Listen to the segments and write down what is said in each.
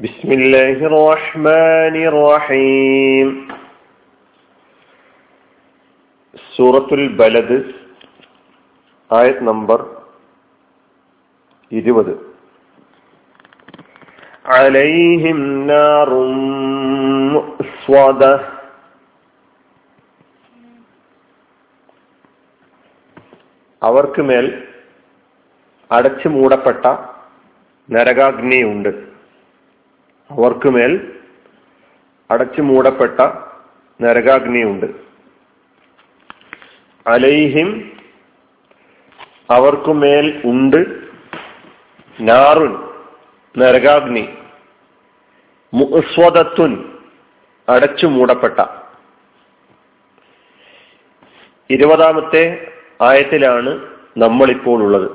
بسم الله الرحمن الرحيم സൂറത്തുൽ ബലദ് ആയത് നമ്പർ ഇരുപത് عليهم نار مؤصدة അവർക്ക് മേൽ അടച്ചു മൂടപ്പെട്ട നരകാഗ്നിയുണ്ട് അവർക്ക് മേൽ അടച്ചു മൂടപ്പെട്ട നരകാഗ്നിയുണ്ട്. അലൈഹിം അവർക്കുമേൽ ഉണ്ട് നാറുൻ നരകാഗ്നി മുസ്വദത്തുൻ അടച്ചു മൂടപ്പെട്ട. ഇരുപതാമത്തെ ആയത്തിലാണ് നമ്മളിപ്പോൾ ഉള്ളത്.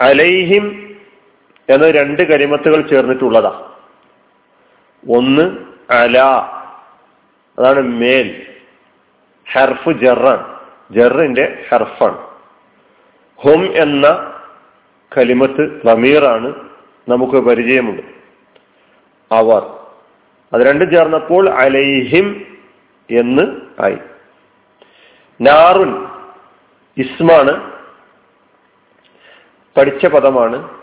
അലൈഹിം എന്ന രണ്ട് കരിമത്തുകൾ ചേർന്നിട്ടുള്ളതാ. ഒന്ന് അല അതാണ് മേൽ. ഹെർഫ് ജറാൻ. ജറിന്റെ ഹർഫാണ്. ഹും എന്ന കലിമത്ത് റമീറാണ് നമുക്ക് പരിചയമുണ്ട്. അവർ. അത് രണ്ടും ചേർന്നപ്പോൾ അലൈഹിം എന്ന് ആയി. നാറുൻ ഇസ്മാണ്. പഠിച്ച പദമാണ്.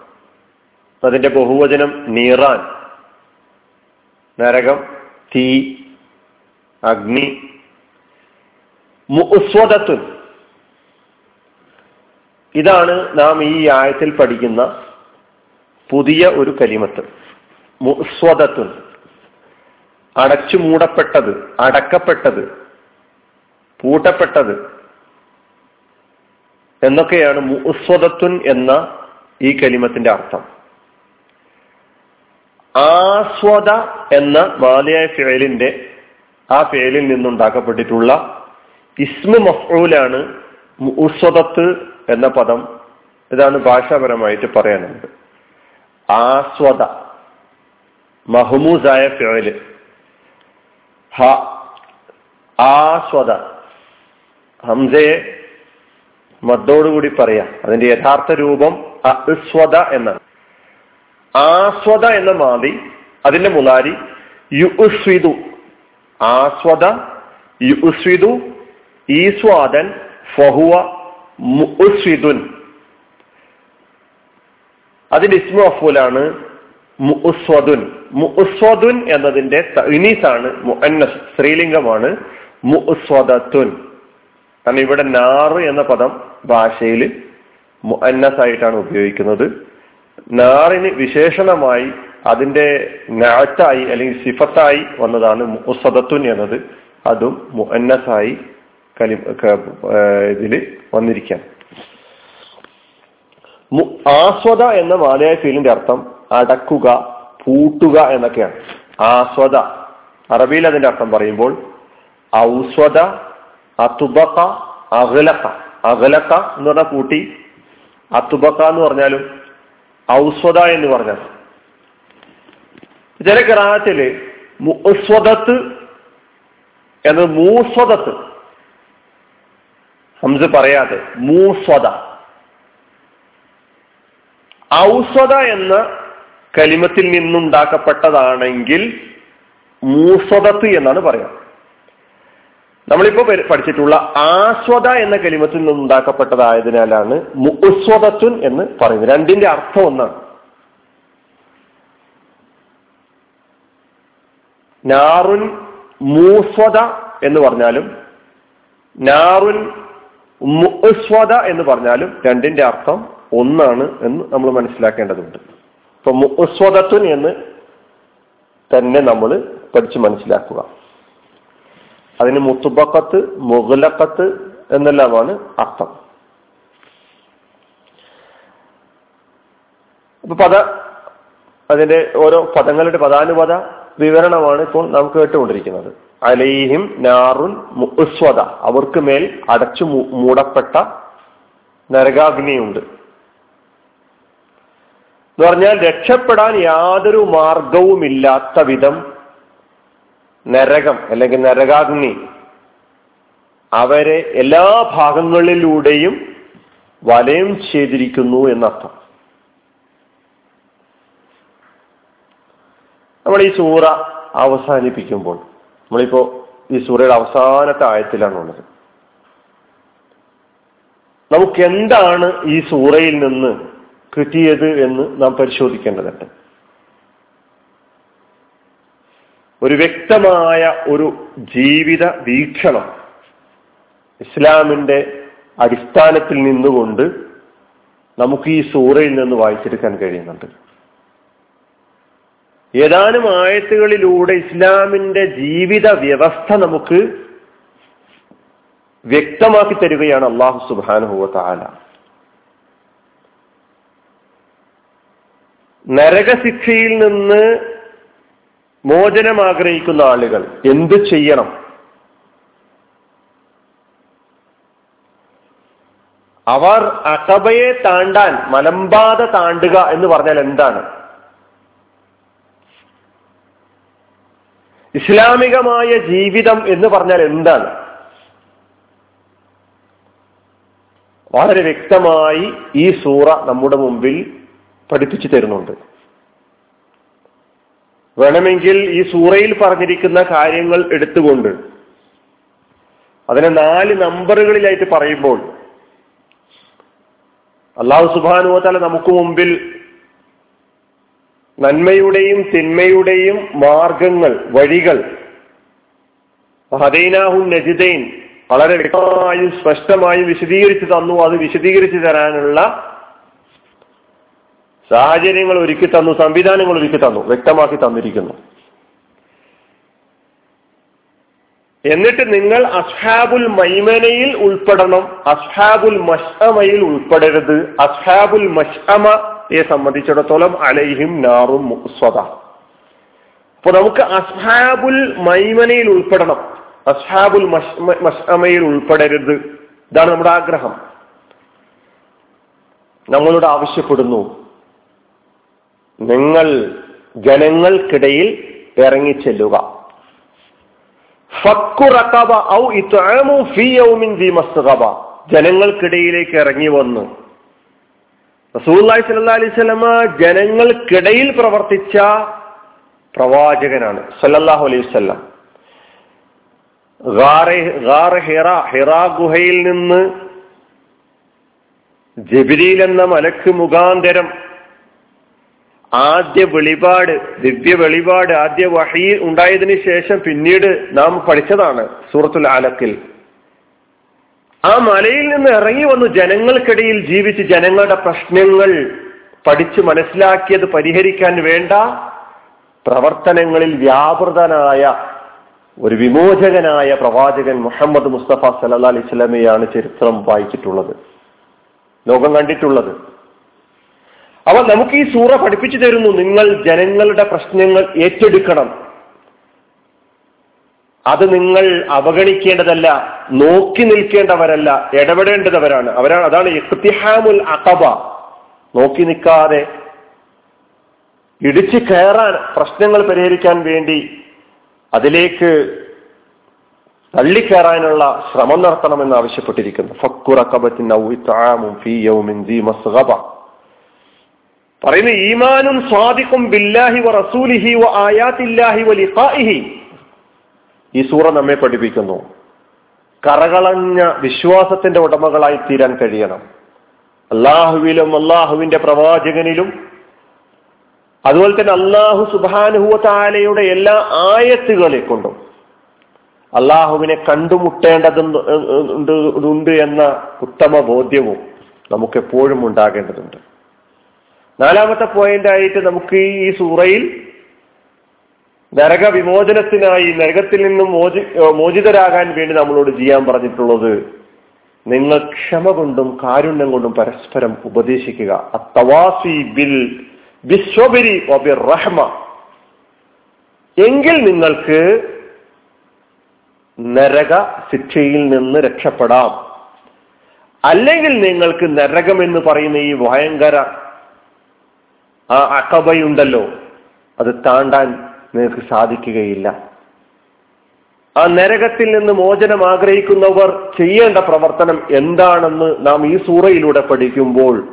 അതിന്റെ ബഹുവചനം നീറാൻ. നരകം തീ അഗ്നി. മുസ്വദത്തുൻ. ഇതാണ് നാം ഈ ആയത്തിൽ പഠിക്കുന്ന പുതിയ ഒരു കലിമത്ത്. മുസ്വദത്തുൻ. അടച്ചു മൂടപ്പെട്ടത് അടക്കപ്പെട്ടത് പൂട്ടപ്പെട്ടത് എന്നൊക്കെയാണ് മുസ്വദത്തുൻ എന്ന ഈ കലിമത്തിന്റെ അർത്ഥം. ആസ്വദ എന്ന മാലിയായ ഫിഴലിന്റെ ആ ഫിഴലിൽ നിന്നുണ്ടാക്കപ്പെട്ടിട്ടുള്ള ഇസ്മു മഫ്ഊലാണ് ഉസ്വദത്ത് എന്ന പദം ഇതാണ് ഭാഷാപരമായിട്ട് പറയാനുള്ളത്. ആസ്വദ മഹ്മൂസായ ഫിഴൽ ഹ ആസ്വദ. ഹംസയെ മദ്ദോടുകൂടി പറയാം. അതിന്റെ യഥാർത്ഥ രൂപം അസ്വദ എന്നാണ്. ആസ്വദ എന്ന മാതി അതിന്റെ മുലാരി യുസ്വിദു ആസ്വദ യുസ്വിദു ഈസ്വാദൻ ഫഹുവ മുസ്വിദുൻ അതിന്റെ ഇസ്മു അഫൂലാണ് മുസ്വദുൻ മുസ്വദുൻ എന്നതിന്റെ ഇനീസാണ് സ്ത്രീലിംഗമാണ് മുസ്വദത്തുൻ കാരണം ഇവിടെ നാറ് എന്ന പദം ഭാഷയിൽ മുഅന്നസ് ആയിട്ടാണ് ഉപയോഗിക്കുന്നത്. നാറിന് വിശേഷണമായി അതിന്റെ നാറ്റായി അല്ലെങ്കിൽ സിഫത്തായി വന്നതാണ് മുസദത്തുൻ എന്നത്. അതും മുഅന്നസായി കലി ഇതിൽ വന്നിരിക്കാം. ആസ്വദ എന്ന മാലയായ ഫീലിന്റെ അർത്ഥം അടക്കുക പൂട്ടുക എന്നൊക്കെയാണ്. ആസ്വദ. അറബിയിൽ അതിന്റെ അർത്ഥം പറയുമ്പോൾ ഔസ്വദ അതുബക്ക അകലക്ക അകലക്ക എന്ന് പറഞ്ഞാൽ കൂട്ടി അതുബക്ക എന്ന് പറഞ്ഞാലും ഔസ്വദ എന്ന് പറഞ്ഞത്. ചില കിറാത്തിൽ മുസ്വദത്ത് എന്നത് മൂസ്വദത്ത്. ഹംസ് പറയാതെ മൂസ്വദ. ഔസ്വദ എന്ന കലിമത്തിൽ നിന്നുണ്ടാക്കപ്പെട്ടതാണെങ്കിൽ മൂസ്വദത്ത് എന്നാണ് പറയാം. നമ്മളിപ്പോ പഠിച്ചിട്ടുള്ള ആസ്വദ എന്ന കലിമത്തിൽ നിന്നുണ്ടാക്കപ്പെട്ടതായതിനാലാണ് മുസ്വദത്തുൻ എന്ന് പറയുന്നത്. രണ്ടിന്റെ അർത്ഥം ഒന്നാണ്. നാറുൻ മൂസ്വദ എന്ന് പറഞ്ഞാലും നാറുൻ മുസ്വദ എന്ന് പറഞ്ഞാലും രണ്ടിന്റെ അർത്ഥം ഒന്നാണ് എന്ന് നമ്മൾ മനസ്സിലാക്കേണ്ടതുണ്ട്. ഇപ്പൊ മുസ്വദത്തുൻ എന്ന് തന്നെ നമ്മൾ പഠിച്ച് മനസ്സിലാക്കുക. അതിന് മുത്തുബക്കത്ത് മുഗലക്കത്ത് എന്നെല്ലാമാണ് അർത്ഥം. അപ്പൊ പദ അതിന്റെ ഓരോ പദങ്ങളുടെ പദാനുപത വിവരണമാണ് ഇപ്പോൾ നാം കേട്ടുകൊണ്ടിരിക്കുന്നത്. അലൈഹിം നാറുൻ മുസ്വത അവർക്ക് മേൽ അടച്ചു മൂടപ്പെട്ട നരകാഗ്നിയുണ്ട്. എന്ന് പറഞ്ഞാൽ രക്ഷപ്പെടാൻ യാതൊരു മാർഗവുമില്ലാത്ത വിധം നരകം അല്ലെങ്കിൽ നരകാഗ്നി. അവരെ എല്ലാ ഭാഗങ്ങളിലൂടെയും വലയം ചെയ്തിരിക്കുന്നു എന്നർത്ഥം. നമ്മൾ ഈ സൂറ അവസാനിപ്പിക്കുമ്പോൾ നമ്മളിപ്പോ ഈ സൂറയുടെ അവസാനത്തെ ആയത്തിലാണുള്ളത്. നമുക്ക് എന്താണ് ഈ സൂറയിൽ നിന്ന് കിട്ടിയത് എന്ന് നാം പരിശോധിക്കേണ്ടതുണ്ട്. ഒരു വ്യക്തമായ ഒരു ജീവിത വീക്ഷണം ഇസ്ലാമിന്റെ അടിസ്ഥാനത്തിൽ നിന്നുകൊണ്ട് നമുക്ക് ഈ സൂറയിൽ നിന്ന് വായിച്ചെടുക്കാൻ കഴിയുന്നുണ്ട്. ഏതാനും ആയത്തുകളിലൂടെ ഇസ്ലാമിന്റെ ജീവിത വ്യവസ്ഥ നമുക്ക് വ്യക്തമാക്കി തരികയാണ് അള്ളാഹു സുബാനുഹുവ നരകശിക്ഷയിൽ നിന്ന് മോചനം ആഗ്രഹിക്കുന്ന ആളുകൾ എന്ത് ചെയ്യണം? അവർ അസബയെ താണ്ടാൻ മലമ്പാത താണ്ടുക എന്ന് പറഞ്ഞാൽ എന്താണ്? ഇസ്ലാമികമായ ജീവിതം എന്ന് പറഞ്ഞാൽ എന്താണ്? വളരെ വ്യക്തമായി ഈ സൂറ നമ്മുടെ മുമ്പിൽ പഠിപ്പിച്ചു തരുന്നുണ്ട്. വേണമെങ്കിൽ ഈ സൂറയിൽ പറഞ്ഞിരിക്കുന്ന കാര്യങ്ങൾ എടുത്തുകൊണ്ട് അതിനെ നാല് നമ്പറുകളിലായിട്ട് പറയുമ്പോൾ അള്ളാഹു സുബാനുവല നമുക്ക് മുമ്പിൽ നന്മയുടെയും തിന്മയുടെയും മാർഗങ്ങൾ വഴികൾ ഹദൈനാഹു നജിദൈൻ വളരെ വ്യക്തമായും സ്പഷ്ടമായും വിശദീകരിച്ച് തന്നു. അത് വിശദീകരിച്ചു തരാനുള്ള സാഹചര്യങ്ങൾ ഒരുക്കി തന്നു സംവിധാനങ്ങൾ ഒരുക്കി തന്നു വ്യക്തമാക്കി തന്നിരിക്കുന്നു. എന്നിട്ട് നിങ്ങൾ അസ്ഹാബുൽ മൈമനയിൽ ഉൾപ്പെടണം. അസ്ഹാബുൽ മഷമയിൽ ഉൾപ്പെടരുത്. അസ്ഹാബുൽ മഷമയെ സംബന്ധിച്ചിടത്തോളം അലൈഹിം നാറും സ്വത അപ്പൊ നമുക്ക് അസ്ഹാബുൽ മൈമനയിൽ ഉൾപ്പെടണം. അസ്ഹാബുൽ മഷമയിൽ ഉൾപ്പെടരുത്. ഇതാണ് നമ്മുടെ ആഗ്രഹം. നമ്മളോട് ആവശ്യപ്പെടുന്നു. നിങ്ങൾ ജനങ്ങൾക്കിടയിൽ ഇറങ്ങിച്ചെല്ലുക. ജനങ്ങൾക്കിടയിലേക്ക് ഇറങ്ങി വന്നു. റസൂല്ലായി സല്ലാ അലൈഹി സ്വലമ ജനങ്ങൾക്കിടയിൽ പ്രവർത്തിച്ച പ്രവാചകനാണ്. സല്ലല്ലാഹു അലൈഹി വസല്ലം. ഹിറ ഗുഹയിൽ നിന്ന് ജബിരിയിൽ എന്ന മലക്ക് മുഖാന്തരം ആദ്യ വെളിപാട് ദിവ്യ വെളിപാട് ആദ്യ വഹി ഉണ്ടായതിനു ശേഷം പിന്നീട് നാം പഠിച്ചതാണ് സൂറത്തുൽ ആലക്കിൽ ആ മലയിൽ നിന്ന് ഇറങ്ങി വന്നു ജനങ്ങൾക്കിടയിൽ ജീവിച്ച് ജനങ്ങളുടെ പ്രശ്നങ്ങൾ പഠിച്ചു മനസ്സിലാക്കിയത് പരിഹരിക്കാൻ വേണ്ട പ്രവർത്തനങ്ങളിൽ വ്യാപൃതനായ ഒരു വിമോചകനായ പ്രവാചകൻ മുഹമ്മദ് മുസ്തഫ സല്ലാ അലൈഹി സ്വലമയാണ് ചരിത്രം വായിച്ചിട്ടുള്ളത്. ലോകം കണ്ടിട്ടുള്ളത്. നമുക്ക് ഈ സൂറ പഠിപ്പിച്ചു തരുന്നു നിങ്ങൾ ജനങ്ങളുടെ പ്രശ്നങ്ങൾ ഏറ്റെടുക്കണം. അത് നിങ്ങൾ അവഗണിക്കേണ്ടതല്ല നോക്കി നിൽക്കേണ്ടവരല്ല ഇടപെടേണ്ടതവരാണ് അവരാണ് അതാണ് ഇഖ്തിഹാമുൽ അഖബ നോക്കി നിൽക്കാതെ ഇടിച്ചു കയറാൻ പ്രശ്നങ്ങൾ പരിഹരിക്കാൻ വേണ്ടി അതിലേക്ക് തള്ളിക്കയറാനുള്ള ശ്രമം നടത്തണമെന്ന് ആവശ്യപ്പെട്ടിരിക്കുന്നു. പറയുന്നു ഈമാനും സ്വാദിക്കും ബില്ലാഹി വ റസൂലിഹി വ ആയാത്തില്ലാഹി വ ലിഖാഇഹി. ഈ സൂറ നമ്മെ പഠിപ്പിക്കുന്നു. കറകളഞ്ഞ വിശ്വാസത്തിന്റെ ഉടമകളായി തീരാൻ കഴിയണം. അള്ളാഹുവിലും അള്ളാഹുവിന്റെ പ്രവാചകനിലും അതുപോലെ തന്നെ അള്ളാഹു സുബാനുഹുവാലയുടെ എല്ലാ ആയത്തുകളെ കൊണ്ടും അള്ളാഹുവിനെ കണ്ടുമുട്ടേണ്ടതുണ്ട് എന്ന ഉത്തമ ബോധ്യവും നമുക്ക് എപ്പോഴും ഉണ്ടാകേണ്ടതുണ്ട്. നാലാമത്തെ പോയിന്റ് ആയിട്ട് നമുക്ക് ഈ സൂറയിൽ നരക വിമോചനത്തിനായി നരകത്തിൽ നിന്നും മോചി മോചിതരാകാൻ വേണ്ടി നമ്മളോട് ചെയ്യാൻ പറഞ്ഞിട്ടുള്ളത് നിങ്ങൾ ക്ഷമ കൊണ്ടും കാരുണ്യം കൊണ്ടും പരസ്പരം ഉപദേശിക്കുക. അത്തവാസി ബിൽ റഹ്മ എങ്കിൽ നിങ്ങൾക്ക് നരക ശിക്ഷയിൽ നിന്ന് രക്ഷപ്പെടാം. അല്ലെങ്കിൽ നിങ്ങൾക്ക് നരകം എന്ന് പറയുന്ന ഈ ഭയങ്കര ആ അക്കബയുണ്ടല്ലോ അത് താണ്ടാൻ നിങ്ങൾക്ക് സാധിക്കുകയില്ല. ആ നരകത്തിൽ നിന്ന് മോചനം ആഗ്രഹിക്കുന്നവർ ചെയ്യേണ്ട പ്രവർത്തനം എന്താണെന്ന് നാം ഈ സൂറയിലൂടെ പഠിക്കുമ്പോൾ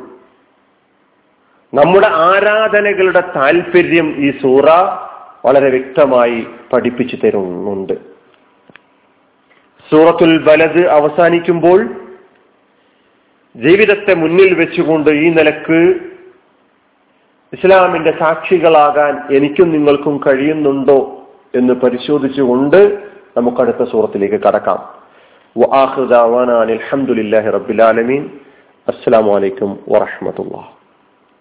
നമ്മുടെ ആരാധനകളുടെ താല്പര്യം ഈ സൂറ വളരെ വ്യക്തമായി പഠിപ്പിച്ചു തരുന്നുണ്ട്. സൂറത്തുൽ വലത് അവസാനിക്കുമ്പോൾ ജീവിതത്തെ മുന്നിൽ വെച്ചുകൊണ്ട് ഈ നിലയ്ക്ക് ഇസ്ലാമിന്റെ സാക്ഷികളാകാൻ എനിക്കും നിങ്ങൾക്കും കഴിയുന്നുണ്ടോ എന്ന് പരിശോധിച്ചുകൊണ്ട് നമുക്ക് അടുത്ത സൂറത്തിലേക്ക് കടക്കാം. അലഹമുല്ലാഹി റബ്ബിലാലമീൻ അസ്സാം വലൈക്കും വാഹമത്തുള്ള